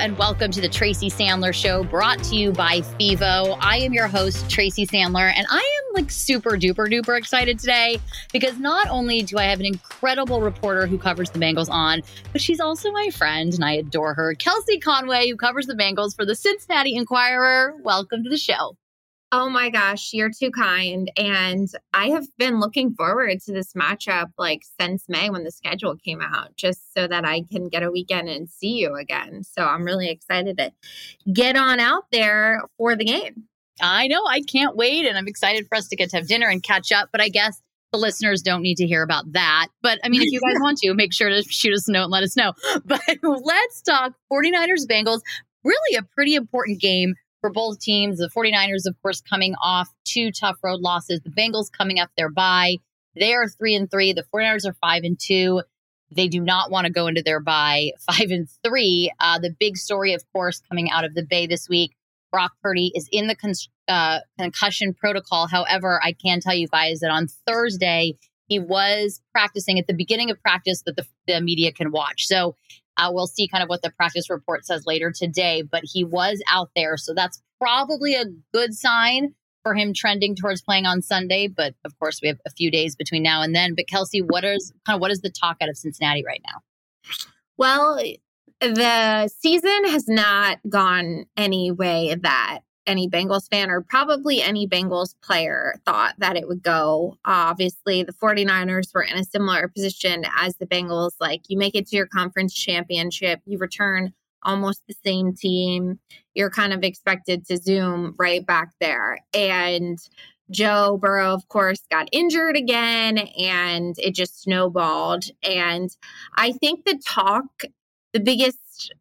And welcome to the Tracy Sandler Show, brought to you by FIVO. I am your host, Tracy Sandler, and I am like super duper duper excited today because not only do I have an incredible reporter who covers the Bengals on, but she's also my friend and I adore her, Kelsey Conway, who covers the Bengals for the Cincinnati Enquirer. Welcome to the show. Oh my gosh, you're too kind. And I have been looking forward to this matchup like since May when the schedule came out, just so that I can get a weekend and see you again. So I'm really excited to get on out there for the game. I know, I can't wait. And I'm excited for us to get to have dinner and catch up. But I guess the listeners don't need to hear about that. But I mean, if you guys want to, make sure to shoot us a note and let us know. But let's talk 49ers Bengals. Really a pretty important game for both teams. The 49ers, of course, coming off two tough road losses. The Bengals coming up their bye. They are three and three. The 49ers are five and two. They do not want to go into their bye five and three. Uh, the big story, of course, coming out of the Bay this week Brock Purdy is in the con- uh, concussion protocol. However, I can tell you guys that on Thursday, he was practicing at the beginning of practice that the, the media can watch. So uh, we'll see kind of what the practice report says later today, but he was out there. So that's probably a good sign for him trending towards playing on Sunday. But of course, we have a few days between now and then. But Kelsey, what is kind of what is the talk out of Cincinnati right now? Well, the season has not gone any way that any Bengals fan or probably any Bengals player thought that it would go. obviously, the 49ers were in a similar position as the Bengals. Like, you make it to your conference championship, you return almost the same team. You're kind of expected to zoom right back there. And Joe Burrow, of course, got injured again and it just snowballed. And I think the talk, the biggest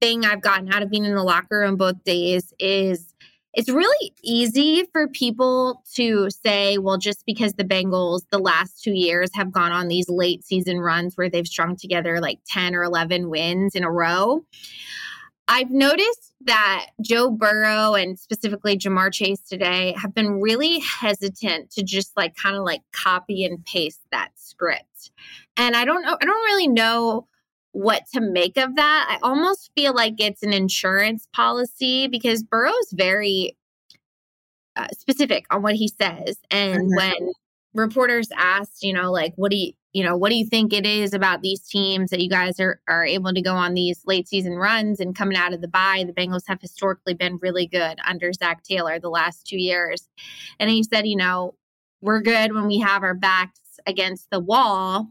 thing I've gotten out of being in the locker room both days is it's really easy for people to say, well, just because the Bengals the last two years have gone on these late season runs where they've strung together like 10 or 11 wins in a row. I've noticed that Joe Burrow and specifically Ja'Marr Chase today have been really hesitant to just like kind of like copy and paste that script. And I don't know, I don't really know what to make of that. I almost feel like it's an insurance policy because Burrow's very uh, specific on what he says. And mm-hmm. when reporters asked, you know, like, what do you, you know, what do you think it is about these teams that you guys are, are able to go on these late season runs and coming out of the bye? The Bengals have historically been really good under Zac Taylor the last two years. And he said, you know, we're good when we have our backs against the wall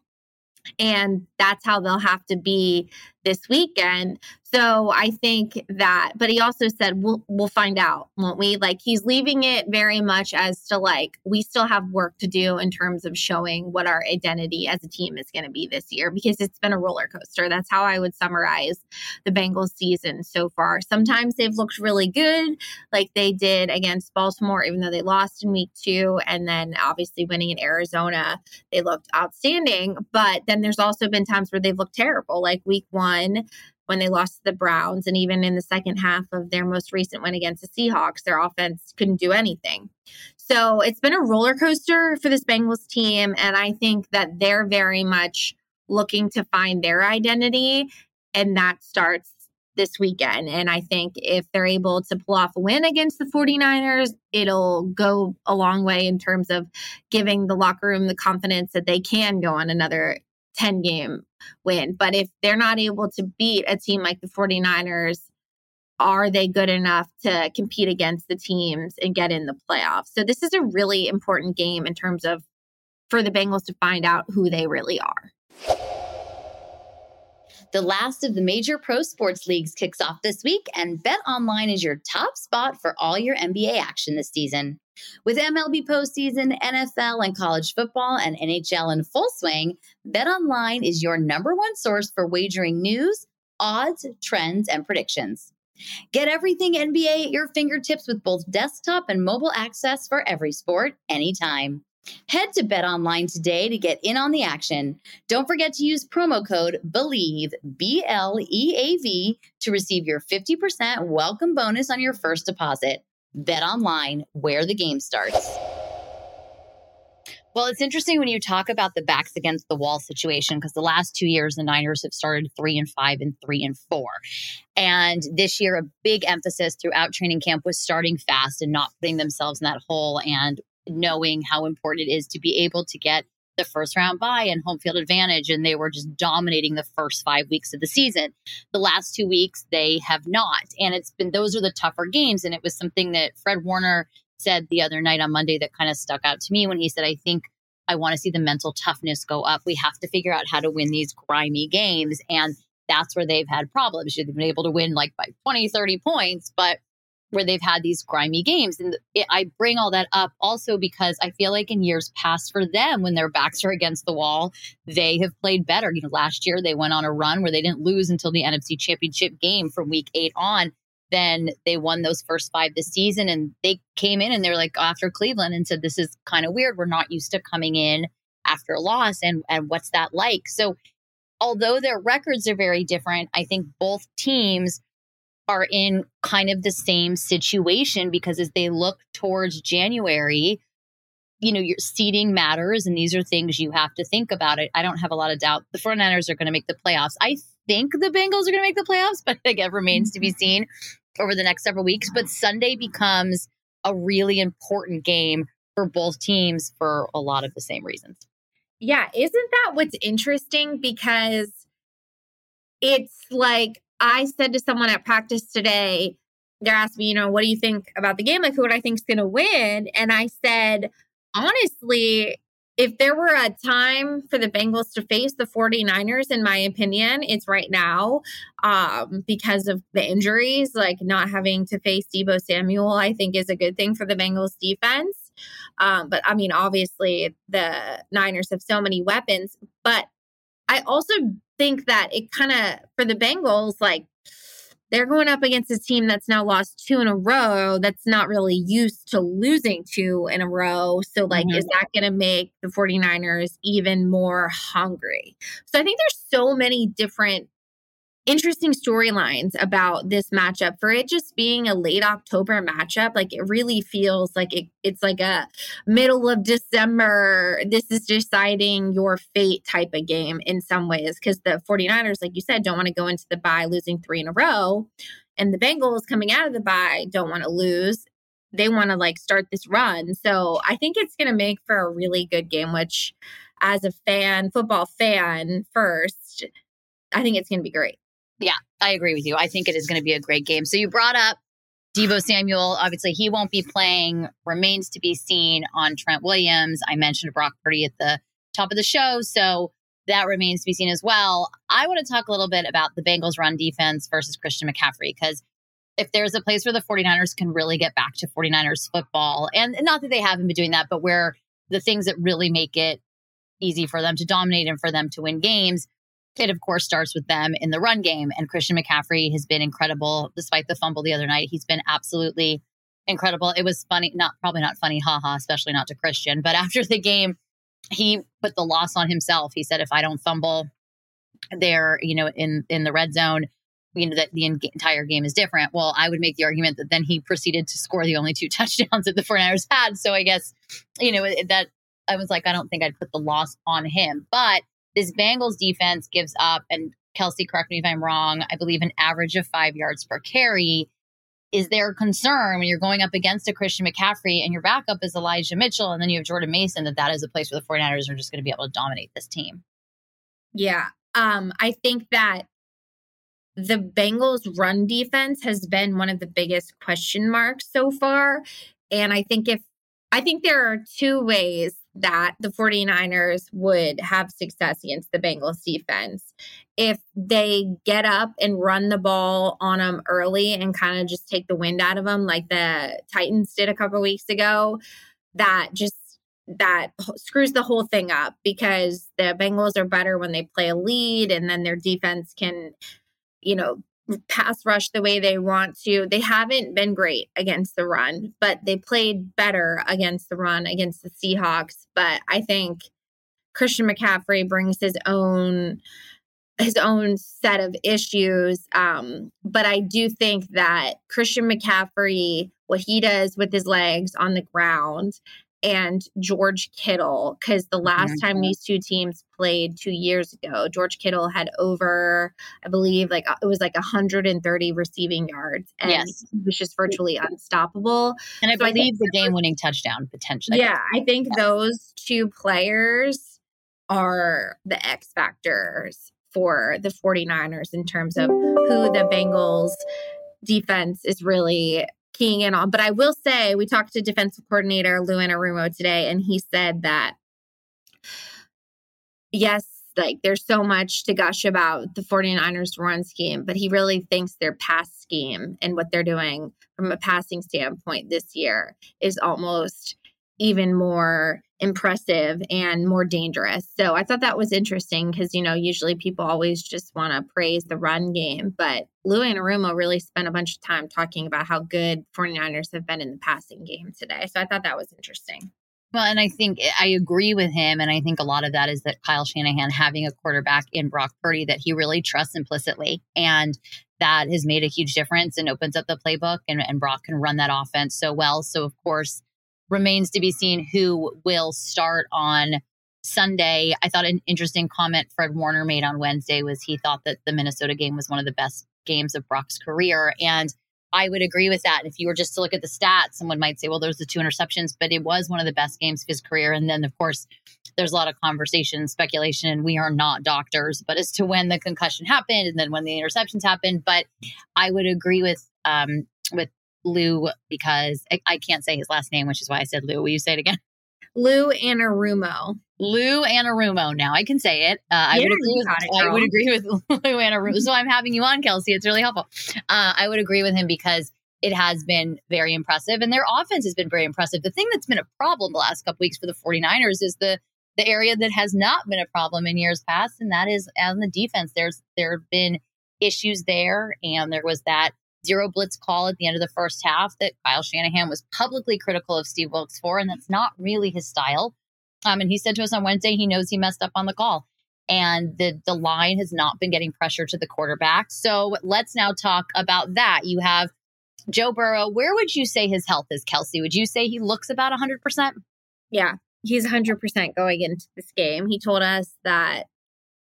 and that's how they'll have to be this weekend. So I think that, but he also said we'll we'll find out, won't we? Like he's leaving it very much as to like we still have work to do in terms of showing what our identity as a team is going to be this year because it's been a roller coaster. That's how I would summarize the Bengals season so far. Sometimes they've looked really good, like they did against Baltimore, even though they lost in week two, and then obviously winning in Arizona, they looked outstanding. But then there's also been times where they've looked terrible, like week one when they lost to the Browns. And even in the second half of their most recent win against the Seahawks, their offense couldn't do anything. So it's been a roller coaster for this Bengals team. And I think that they're very much looking to find their identity. And that starts this weekend. And I think if they're able to pull off a win against the 49ers, it'll go a long way in terms of giving the locker room the confidence that they can go on another 10 game win. But if they're not able to beat a team like the 49ers, are they good enough to compete against the teams and get in the playoffs? So this is a really important game in terms of for the Bengals to find out who they really are. The last of the major pro sports leagues kicks off this week, and Bet Online is your top spot for all your NBA action this season. With MLB postseason, NFL, and college football and NHL in full swing, Bet Online is your number one source for wagering news, odds, trends, and predictions. Get everything NBA at your fingertips with both desktop and mobile access for every sport, anytime. Head to Bet Online today to get in on the action. Don't forget to use promo code BELIEVE, B L E A V, to receive your 50% welcome bonus on your first deposit. Bet Online, where the game starts. Well, it's interesting when you talk about the backs against the wall situation because the last two years the Niners have started three and five and three and four. And this year, a big emphasis throughout training camp was starting fast and not putting themselves in that hole and knowing how important it is to be able to get the first round bye and home field advantage. And they were just dominating the first five weeks of the season. The last two weeks, they have not. And it's been, those are the tougher games. And it was something that Fred Warner said the other night on Monday that kind of stuck out to me when he said, I think I want to see the mental toughness go up. We have to figure out how to win these grimy games. And that's where they've had problems. They've been able to win like by 20, 30 points, but where they've had these grimy games. And it, I bring all that up also because I feel like in years past for them, when their backs are against the wall, they have played better. You know, last year they went on a run where they didn't lose until the NFC championship game from week eight on. Then they won those first five this season and they came in and they're like after Cleveland and said, This is kind of weird. We're not used to coming in after a loss. And, and what's that like? So, although their records are very different, I think both teams are in kind of the same situation because as they look towards January, you know, your seeding matters and these are things you have to think about it. I don't have a lot of doubt the 49ers are going to make the playoffs. I think the Bengals are going to make the playoffs, but again, remains to be mm-hmm. seen over the next several weeks. But Sunday becomes a really important game for both teams for a lot of the same reasons. Yeah. Isn't that what's interesting? Because it's like I said to someone at practice today, they're asking me, you know, what do you think about the game? Like, who would I think is going to win? And I said, honestly, if there were a time for the Bengals to face the 49ers, in my opinion, it's right now um, because of the injuries. Like not having to face Deebo Samuel, I think is a good thing for the Bengals defense. Um, but I mean, obviously, the Niners have so many weapons. But I also think that it kind of, for the Bengals, like they're going up against a team that's now lost two in a row that's not really used to losing two in a row. So, like, mm-hmm. is that going to make the 49ers even more hungry? So, I think there's so many different interesting storylines about this matchup for it just being a late October matchup. Like it really feels like it, it's like a middle of December. This is deciding your fate type of game in some ways because the 49ers, like you said, don't want to go into the bye losing three in a row. And the Bengals coming out of the bye don't want to lose. They want to like start this run. So I think it's going to make for a really good game, which as a fan, football fan first, I think it's going to be great. Yeah, I agree with you. I think it is going to be a great game. So you brought up Deebo Samuel. Obviously, he won't be playing. Remains to be seen on Trent Williams. I mentioned Brock Purdy at the top of the show. So that remains to be seen as well. I want to talk a little bit about the Bengals run defense versus Christian McCaffrey because if there's a place where the 49ers can really get back to 49ers football, and not that they haven't been doing that, but where the things that really make it easy for them to dominate and for them to win games it, of course, starts with them in the run game. And Christian McCaffrey has been incredible despite the fumble the other night. He's been absolutely incredible. It was funny, not probably not funny, haha, especially not to Christian. But after the game, he put the loss on himself. He said, if I don't fumble there, you know, in in the red zone, you know, that the entire game is different. Well, I would make the argument that then he proceeded to score the only two touchdowns that the 49ers had. So I guess, you know, that I was like, I don't think I'd put the loss on him. But this Bengals defense gives up, and Kelsey, correct me if I'm wrong, I believe an average of five yards per carry. Is there a concern when you're going up against a Christian McCaffrey and your backup is Elijah Mitchell and then you have Jordan Mason that that is a place where the 49ers are just going to be able to dominate this team? Yeah. Um, I think that the Bengals run defense has been one of the biggest question marks so far. And I think if I think there are two ways that the 49ers would have success against the Bengals defense. If they get up and run the ball on them early and kind of just take the wind out of them like the Titans did a couple weeks ago that just that screws the whole thing up because the Bengals are better when they play a lead and then their defense can you know pass rush the way they want to. They haven't been great against the run, but they played better against the run against the Seahawks. But I think Christian McCaffrey brings his own his own set of issues. Um, but I do think that Christian McCaffrey, what he does with his legs on the ground and George Kittle because the last mm-hmm. time these two teams played two years ago, George Kittle had over, I believe, like uh, it was like 130 receiving yards, and yes. he was just virtually unstoppable. And I so believe I the game-winning touchdown potentially. Yeah, I think yeah. those two players are the X factors for the 49ers in terms of who the Bengals defense is really keying in on. But I will say, we talked to defensive coordinator Lou Anarumo today, and he said that yes, like there's so much to gush about the 49ers run scheme, but he really thinks their pass scheme and what they're doing from a passing standpoint this year is almost even more impressive and more dangerous. So I thought that was interesting because, you know, usually people always just want to praise the run game, but Lou Anarumo really spent a bunch of time talking about how good 49ers have been in the passing game today. So I thought that was interesting. Well, and I think eh, I agree with him. And I think a lot of that is that Kyle Shanahan having a quarterback in Brock Purdy that he really trusts implicitly. And that has made a huge difference and opens up the playbook. And, and Brock can run that offense so well. So, of course, remains to be seen who will start on Sunday. I thought an interesting comment Fred Warner made on Wednesday was he thought that the Minnesota game was one of the best games of Brock's career. And I would agree with that. And if you were just to look at the stats, someone might say, well, there's the two interceptions, but it was one of the best games of his career. And then, of course, there's a lot of conversation, speculation, and we are not doctors, but as to when the concussion happened and then when the interceptions happened. But I would agree with um, with Lou because I, I, can't say his last name, which is why I said Lou. Will you say it again? Lou Anarumo. Lou Anarumo. Now I can say it. Uh, I, would agree with, I would agree with Lou Anarumo. so I'm having you on, Kelsey. It's really helpful. Uh, I would agree with him because it has been very impressive and their offense has been very impressive. The thing that's been a problem the last couple weeks for the 49ers is the the area that has not been a problem in years past, and that is on the defense. There's there have been issues there, and there was that zero blitz call at the end of the first half that Kyle Shanahan was publicly critical of Steve Wilks for, and that's not really his style. Um, and he said to us on Wednesday he knows he messed up on the call. And the, the line has not been getting pressure to the quarterback. So let's now talk about that. You have Joe Burrow. Where would you say his health is, Kelsey? Would you say he looks about 100%? Yeah, he's 100% going into this game. He told us that,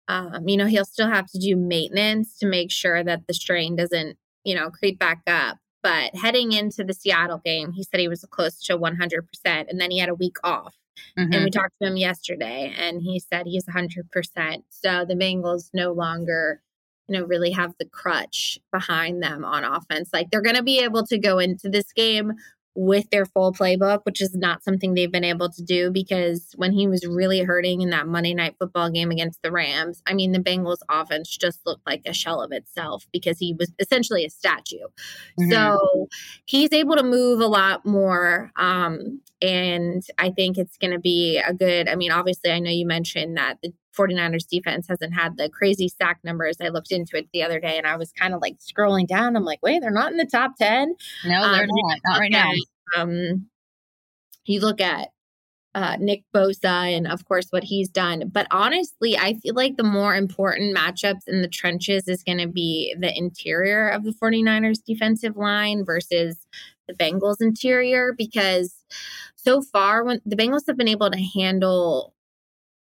um, you know, he'll still have to do maintenance to make sure that the strain doesn't you know, creep back up. But heading into the Seattle game, he said he was close to 100%. And then he had a week off. Mm-hmm. And we mm-hmm. talked to him yesterday, and he said he's 100%. So the Bengals no longer, you know, really have the crutch behind them on offense. Like they're going to be able to go into this game with their full playbook, which is not something they've been able to do because when he was really hurting in that Monday night football game against the Rams, I mean, the Bengals offense just looked like a shell of itself because he was essentially a statue. Mm-hmm. So he's able to move a lot more. Um, and I think it's going to be a good, I mean, obviously, I know you mentioned that the 49ers defense hasn't had the crazy sack numbers. I looked into it the other day and I was kind of like scrolling down. I'm like, wait, they're not in the top 10. No, they're um, not. Not right now. um, you look at uh, Nick Bosa and, of course, what he's done. But honestly, I feel like the more important matchups in the trenches is going to be the interior of the 49ers defensive line versus the Bengals interior because so far when the Bengals have been able to handle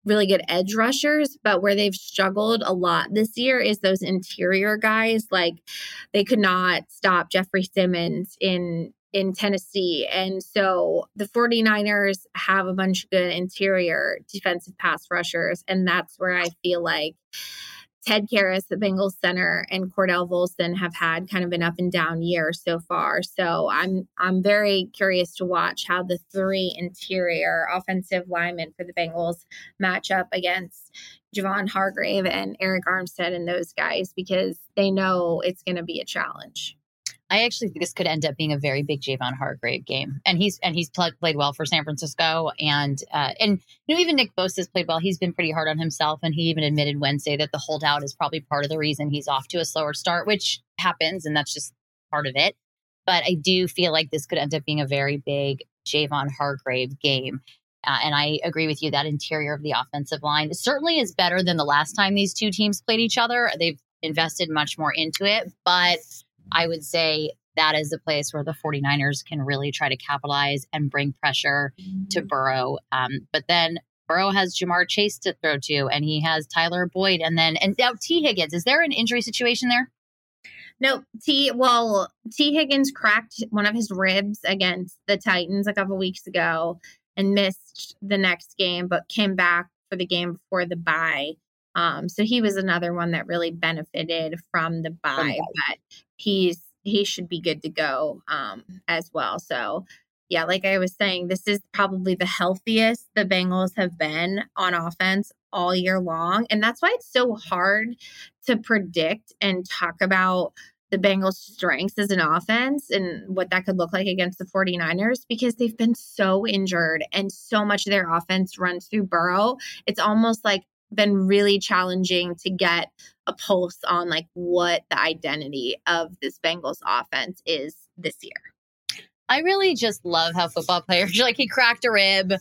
really good edge rushers, but where they've struggled a lot this year is those interior guys. Like they could not stop Jeffrey Simmons in in Tennessee. And so the 49ers have a bunch of good interior defensive pass rushers. And that's where I feel like Ted Karras, the Bengals center, and Cordell Volson have had kind of an up and down year so far. So I'm I'm very curious to watch how the three interior offensive linemen for the Bengals match up against Javon Hargrave and Arik Armstead and those guys because they know it's going to be a challenge. I actually think this could end up being a very big Javon Hargrave game, and he's and he's played, played well for San Francisco, and uh, and you know even Nick Bosa's played well. He's been pretty hard on himself, and he even admitted Wednesday that the holdout is probably part of the reason he's off to a slower start, which happens, and that's just part of it. But I do feel like this could end up being a very big Javon Hargrave game. Uh, and I agree with you that interior of the offensive line certainly is better than the last time these two teams played each other. They've invested much more into it, but I would say that is a place where the 49ers can really try to capitalize and bring pressure to Burrow. Um, but then Burrow has Ja'Marr Chase to throw to, and he has Tyler Boyd, and then and now Tee Higgins. Is there an injury situation there? No, T. Well, Tee Higgins cracked one of his ribs against the Titans a couple weeks ago and missed the next game, but came back for the game before the bye. Um, so he was another one that really benefited from the bye, but he's he should be good to go um, as well. So yeah, like I was saying, this is probably the healthiest the Bengals have been on offense all year long. And that's why it's so hard to predict and talk about the Bengals' strengths as an offense and what that could look like against the 49ers because they've been so injured and so much of their offense runs through Burrow. It's almost like been really challenging to get a pulse on like what the identity of this Bengals offense is this year. I really just love how football players like he cracked a rib,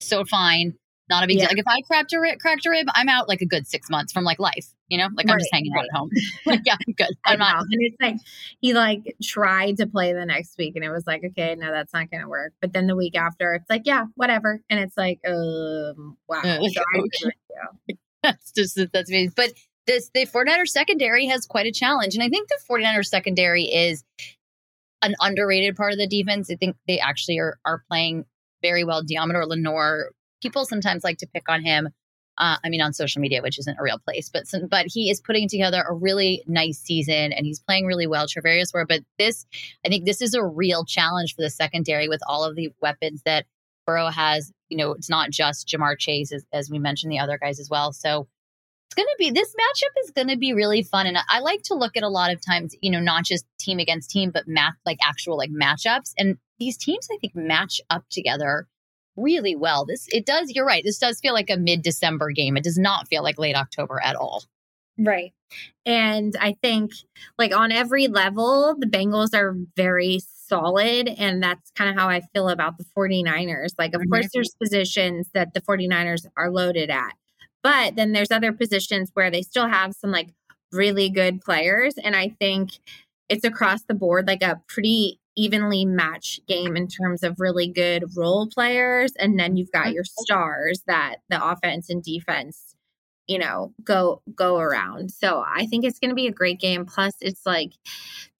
so fine, not a big yeah. deal. Like if I cracked a rib, cracked a rib, I'm out like a good six months from like life. You know, like right, I'm just hanging right. out at home. like yeah, I'm good. I'm not. And it's like he like tried to play the next week, and it was like, okay, no, that's not going to work. But then the week after, it's like, yeah, whatever, and it's like, um, wow. Uh, so okay. that's just that's amazing. But this the 49ers secondary has quite a challenge. And I think the 49ers secondary is an underrated part of the defense. I think they actually are are playing very well. Deommodore Lenoir, people sometimes like to pick on him. Uh, I mean, on social media, which isn't a real place, but some, but he is putting together a really nice season and he's playing really well. Charvarius Ward, but this, I think, this is a real challenge for the secondary with all of the weapons that Burrow has. You know, it's not just Ja'Marr Chase, as, as we mentioned, the other guys as well. So it's going to be this matchup is going to be really fun and i like to look at a lot of times you know not just team against team but math like actual like matchups and these teams i think match up together really well this it does you're right this does feel like a mid-december game it does not feel like late october at all right and i think like on every level the bengals are very solid and that's kind of how i feel about the 49ers like of mm-hmm. course there's positions that the 49ers are loaded at but then there's other positions where they still have some like really good players. And I think it's across the board like a pretty evenly matched game in terms of really good role players. And then you've got your stars that the offense and defense, you know, go go around. So I think it's gonna be a great game. Plus it's like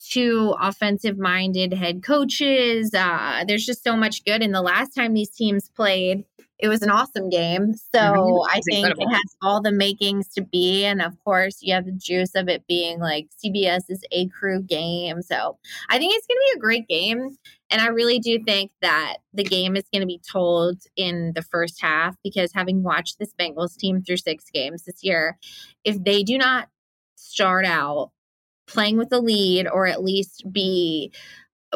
two offensive minded head coaches. Uh, there's just so much good. And the last time these teams played, it was an awesome game. So mm-hmm. I think incredible. it has all the makings to be. And of course, you have the juice of it being like CBS's A crew game. So I think it's going to be a great game. And I really do think that the game is going to be told in the first half because having watched this Bengals team through six games this year, if they do not start out playing with the lead or at least be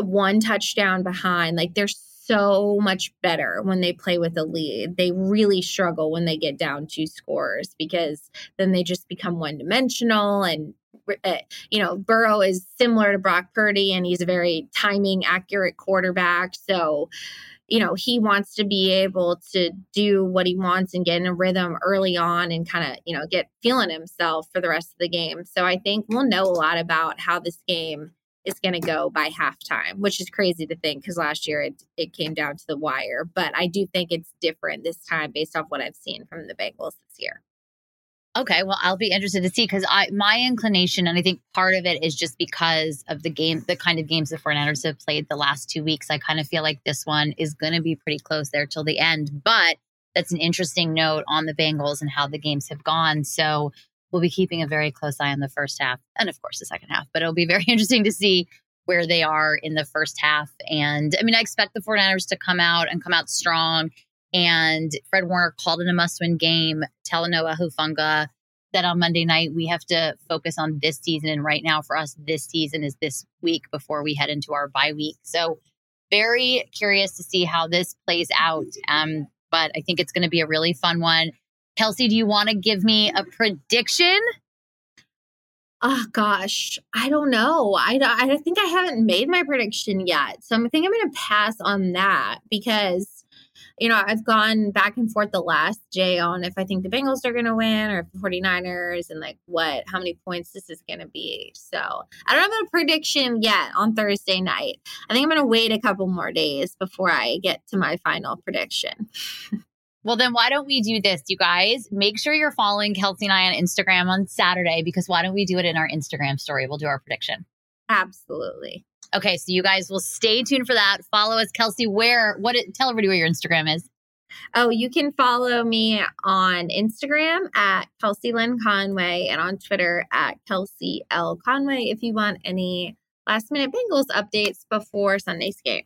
one touchdown behind, like there's so much better when they play with a lead. They really struggle when they get down two scores because then they just become one dimensional. And, uh, you know, Burrow is similar to Brock Purdy and he's a very timing accurate quarterback. So, you know, he wants to be able to do what he wants and get in a rhythm early on and kind of, you know, get feeling himself for the rest of the game. So I think we'll know a lot about how this game is going to go by halftime, which is crazy to think because last year it, it came down to the wire. But I do think it's different this time based off what I've seen from the Bengals this year. Okay, well, I'll be interested to see because I my inclination, and I think part of it is just because of the game, the kind of games the 49ers have played the last two weeks. I kind of feel like this one is going to be pretty close there till the end. But that's an interesting note on the Bengals and how the games have gone. So we'll be keeping a very close eye on the first half and, of course, the second half. But it'll be very interesting to see where they are in the first half. And I mean, I expect the 49ers to come out and come out strong. And Fred Warner called it a must win game. Talanoa Hufanga said on Monday night, we have to focus on this season. And right now, for us, this season is this week before we head into our bye week. So, very curious to see how this plays out. Um, but I think it's going to be a really fun one. Kelsey, do you want to give me a prediction? Oh gosh, I don't know. I I think I haven't made my prediction yet, so I think I'm going to pass on that because you know, I've gone back and forth the last Jay on if I think the Bengals are going to win or if the 49ers and like what, how many points this is going to be. So I don't have a prediction yet on Thursday night. I think I'm going to wait a couple more days before I get to my final prediction. Well, then why don't we do this, you guys? Make sure you're following Kelsey and I on Instagram on Saturday because why don't we do it in our Instagram story? We'll do our prediction. Absolutely. Okay, so you guys will stay tuned for that. Follow us, Kelsey. Where? What? Tell everybody where your Instagram is. Oh, you can follow me on Instagram at Kelsey Lynn Conway and on Twitter at Kelsey L Conway if you want any last minute Bengals updates before Sunday's game.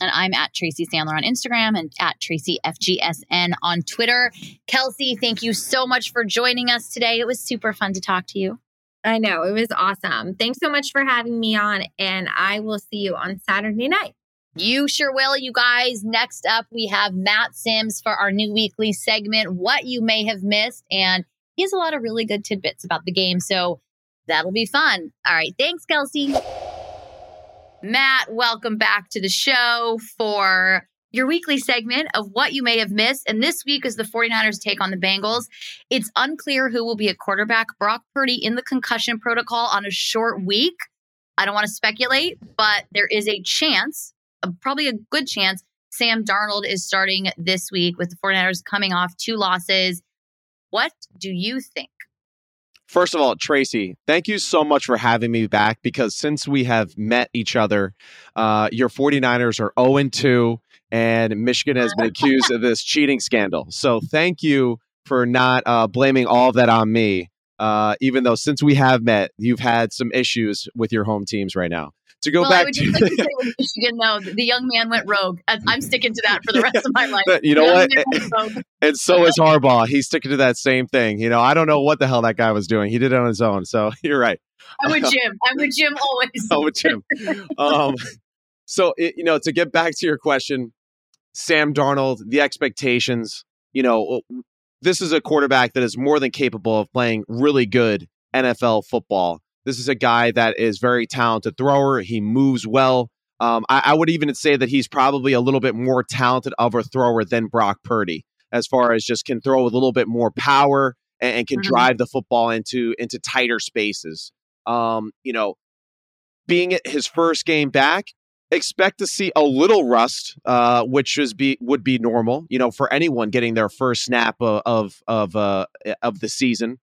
And I'm at Tracy Sandler on Instagram and at Tracy FGSN on Twitter. Kelsey, thank you so much for joining us today. It was super fun to talk to you. I know. It was awesome. Thanks so much for having me on, and I will see you on Saturday night. You sure will, you guys. Next up, we have Matt Simms for our new weekly segment, What You May Have Missed. And he has a lot of really good tidbits about the game. So that'll be fun. All right. Thanks, Kelsey. Matt, welcome back to the show for your weekly segment of what you may have missed. And this week is the 49ers take on the Bengals. It's unclear who will be a quarterback. Brock Purdy in the concussion protocol on a short week. I don't want to speculate, but there is a chance, probably a good chance, Sam Darnold is starting this week with the 49ers coming off two losses. What do you think? First of all, Tracy, thank you so much for having me back because since we have met each other, uh, your 49ers are 0 2 and Michigan has been accused of this cheating scandal. So thank you for not uh, blaming all of that on me. Uh, even though since we have met, you've had some issues with your home teams right now. To go well, back I would to like to say with Michigan, no, the young man went rogue. I'm sticking to that for the rest of my life. you know what? and so is Harbaugh. He's sticking to that same thing. You know, I don't know what the hell that guy was doing. He did it on his own. So you're right. I'm with Jim. I'm with Jim always. I'm with Jim. Um, so it, you know, to get back to your question, Sam Darnold, the expectations, you know, this is a quarterback that is more than capable of playing really good NFL football. This is a guy that is very talented thrower. He moves well. Um, I, I, would even say that he's probably a little bit more talented of a thrower than Brock Purdy, as far as just can throw a little bit more power and, and can mm-hmm. drive the football into into tighter spaces. Um, you know, being his first game back, expect to see a little rust, uh, which is be would be normal, you know, for anyone getting their first snap of of of, uh, of the season.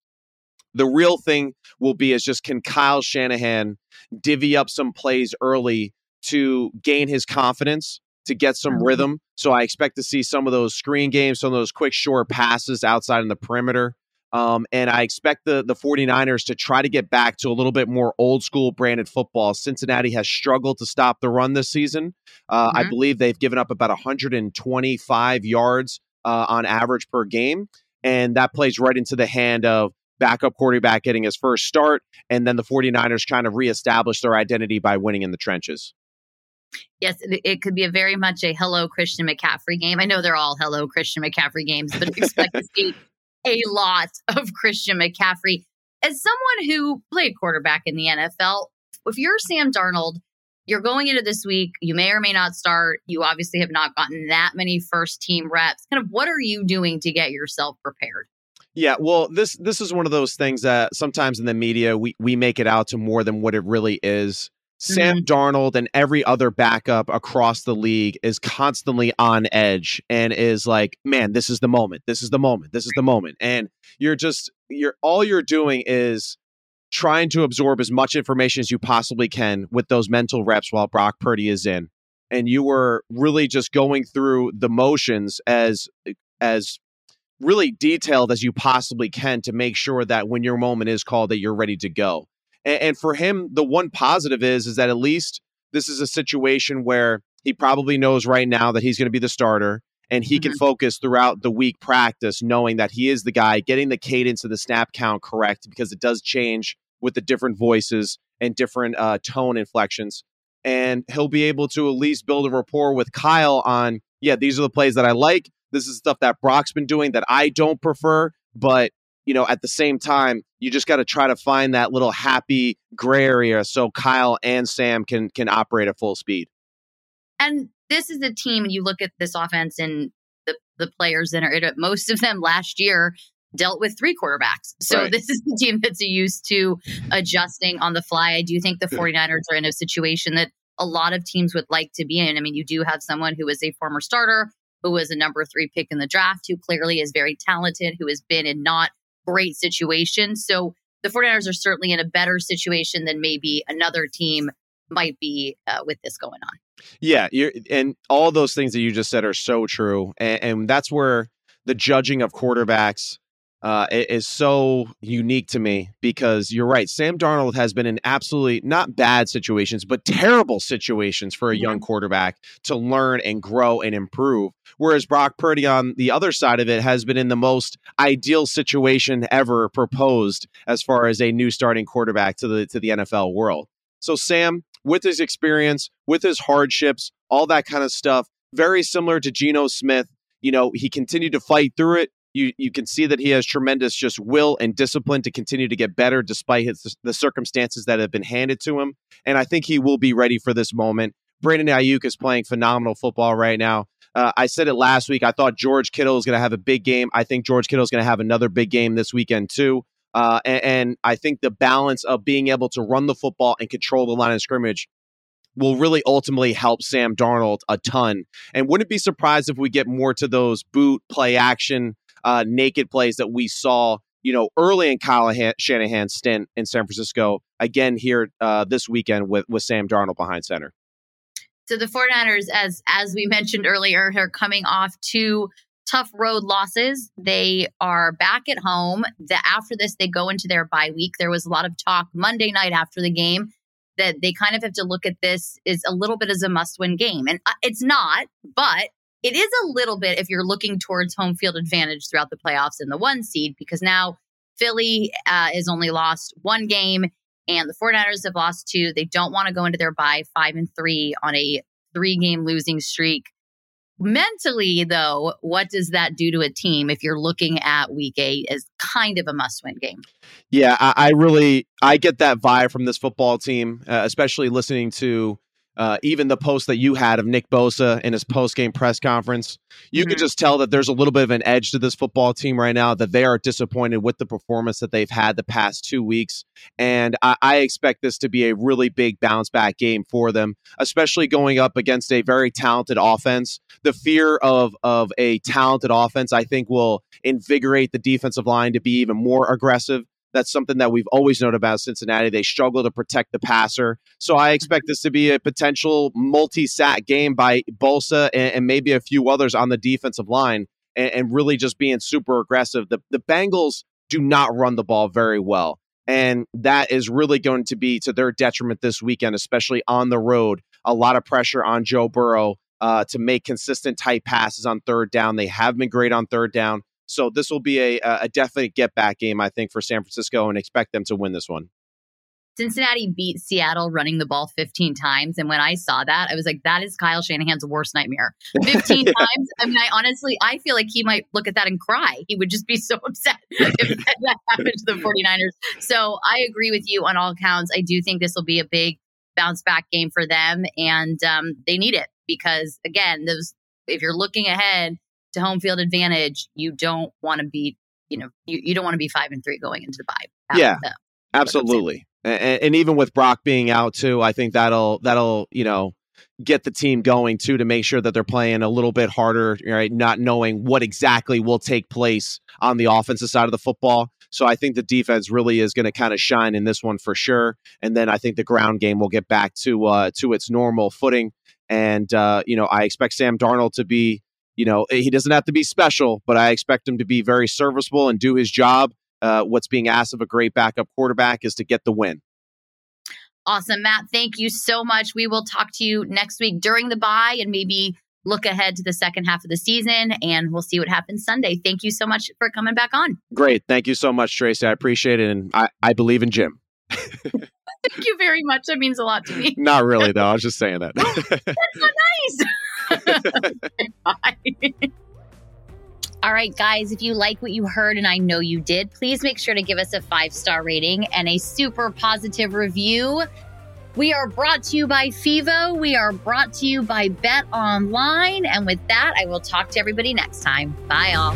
The real thing will be is just can Kyle Shanahan divvy up some plays early to gain his confidence, to get some mm-hmm. rhythm. So I expect to see some of those screen games, some of those quick short passes outside in the perimeter. Um, and I expect the, the 49ers to try to get back to a little bit more old school branded football. Cincinnati has struggled to stop the run this season. Uh, mm-hmm. I believe they've given up about 125 yards uh, on average per game. And that plays right into the hand of backup quarterback getting his first start, and then the 49ers trying to reestablish their identity by winning in the trenches. Yes, it, could be a very much a hello Christian McCaffrey game. I know they're all hello Christian McCaffrey games, but expect to see a lot of Christian McCaffrey. As someone who played quarterback in the NFL, if you're Sam Darnold, you're going into this week, you may or may not start. You obviously have not gotten that many first team reps. Kind of what are you doing to get yourself prepared? Yeah, well, this this is one of those things that sometimes in the media we we make it out to more than what it really is. Sam mm-hmm. Darnold and every other backup across the league is constantly on edge and is like, man, this is the moment. This is the moment. This is the moment. And you're just you're all you're doing is trying to absorb as much information as you possibly can with those mental reps while Brock Purdy is in. And you were really just going through the motions as as really detailed as you possibly can to make sure that when your moment is called that you're ready to go. And, and for him, the one positive is is that at least this is a situation where he probably knows right now that he's going to be the starter and he mm-hmm. can focus throughout the week practice knowing that he is the guy getting the cadence of the snap count correct because it does change with the different voices and different uh, tone inflections and he'll be able to at least build a rapport with Kyle on yeah these are the plays that I like this is stuff that Brock's been doing that I don't prefer but you know at the same time you just got to try to find that little happy gray area so Kyle and Sam can can operate at full speed and this is a team, and you look at this offense and the, the players that are in it, most of them last year dealt with three quarterbacks. So right. this is the team that's used to adjusting on the fly. I do think the 49ers are in a situation that a lot of teams would like to be in. I mean, you do have someone who is a former starter, who was a number three pick in the draft, who clearly is very talented, who has been in not great situations. So the 49ers are certainly in a better situation than maybe another team might be uh, with this going on. Yeah, and all those things that you just said are so true, and, and that's where the judging of quarterbacks uh, is so unique to me because you're right. Sam Darnold has been in absolutely not bad situations, but terrible situations for a young quarterback to learn and grow and improve. Whereas Brock Purdy on the other side of it has been in the most ideal situation ever proposed as far as a new starting quarterback to the to the NFL world. So Sam, with his experience, with his hardships, all that kind of stuff. Very similar to Geno Smith. You know, he continued to fight through it. You you can see that he has tremendous just will and discipline to continue to get better despite his, the circumstances that have been handed to him. And I think he will be ready for this moment. Brandon Aiyuk is playing phenomenal football right now. Uh, I said it last week. I thought George Kittle is going to have a big game. I think George Kittle is going to have another big game this weekend too. Uh, and, and, I think the balance of being able to run the football and control the line of scrimmage will really ultimately help Sam Darnold a ton. And wouldn't be surprised if we get more to those boot play action, uh, naked plays that we saw, you know, early in Kyle Shanahan's stint in San Francisco. Again here uh, this weekend with with Sam Darnold behind center. So the 49ers, as as we mentioned earlier, are coming off two tough road losses. They are back at home. The, after this, they go into their bye week. There was a lot of talk Monday night after the game that they kind of have to look at this as a little bit as a must win game. And uh, it's not, but it is a little bit if you're looking towards home field advantage throughout the playoffs in the one seed, because now Philly uh, only lost one game and the 49ers have lost two. They don't want to go into their bye five and three on a three game losing streak. Mentally, though, what does that do to a team if you're looking at week eight as kind of a must win game? Yeah, I, I, really I get that vibe from this football team, uh, especially listening to uh, even the post that you had of Nick Bosa in his post game press conference, you mm-hmm. could just tell that there's a little bit of an edge to this football team right now, that they are disappointed with the performance that they've had the past two weeks. And I, I expect this to be a really big bounce back game for them, especially going up against a very talented offense. The fear of, of a talented offense, I think, will invigorate the defensive line to be even more aggressive. That's something that we've always known about Cincinnati. They struggle to protect the passer. So I expect this to be a potential multi sack game by Bosa and, and, maybe a few others on the defensive line and, and really just being super aggressive. The, the Bengals do not run the ball very well. And that is really going to be to their detriment this weekend, especially on the road. A lot of pressure on Joe Burrow uh, to make consistent tight passes on third down. They have been great on third down. So this will be a, a definite get back game, I think, for San Francisco and expect them to win this one. Cincinnati beat Seattle running the ball 15 times. And when I saw that, I was like, that is Kyle Shanahan's worst nightmare. 15 times. I mean, I honestly, I feel like he might look at that and cry. He would just be so upset if that happened to the 49ers. So I agree with you on all counts. I do think this will be a big bounce back game for them. And um, they need it because, again, those, if you're looking ahead, to home field advantage, you don't want to be, you know, you, you don't want to be five and three going into the bye. Yeah, absolutely. And, and, even with Brock being out too, I think that'll that'll you know get the team going too to make sure that they're playing a little bit harder, right? Not knowing what exactly will take place on the offensive side of the football. So I think the defense really is going to kind of shine in this one for sure. And then I think the ground game will get back to uh, to its normal footing. And uh, you know, I expect Sam Darnold to be you know, he doesn't have to be special, but I expect him to be very serviceable and do his job. Uh, what's being asked of a great backup quarterback is to get the win. Awesome, Matt. Thank you so much. We will talk to you next week during the bye and maybe look ahead to the second half of the season and we'll see what happens Sunday. Thank you so much for coming back on. Great. Thank you so much, Tracy. I appreciate it. And I, I believe in Jim. Thank you very much. That means a lot to me. Not really, though. I was just saying that. That's so nice. All right, guys, if you like what you heard, and I know you did, please make sure to give us a five star rating and a super positive review. We are brought to you by FIVO. We are brought to you by Bet Online. And with that, I will talk to everybody next time. Bye, all.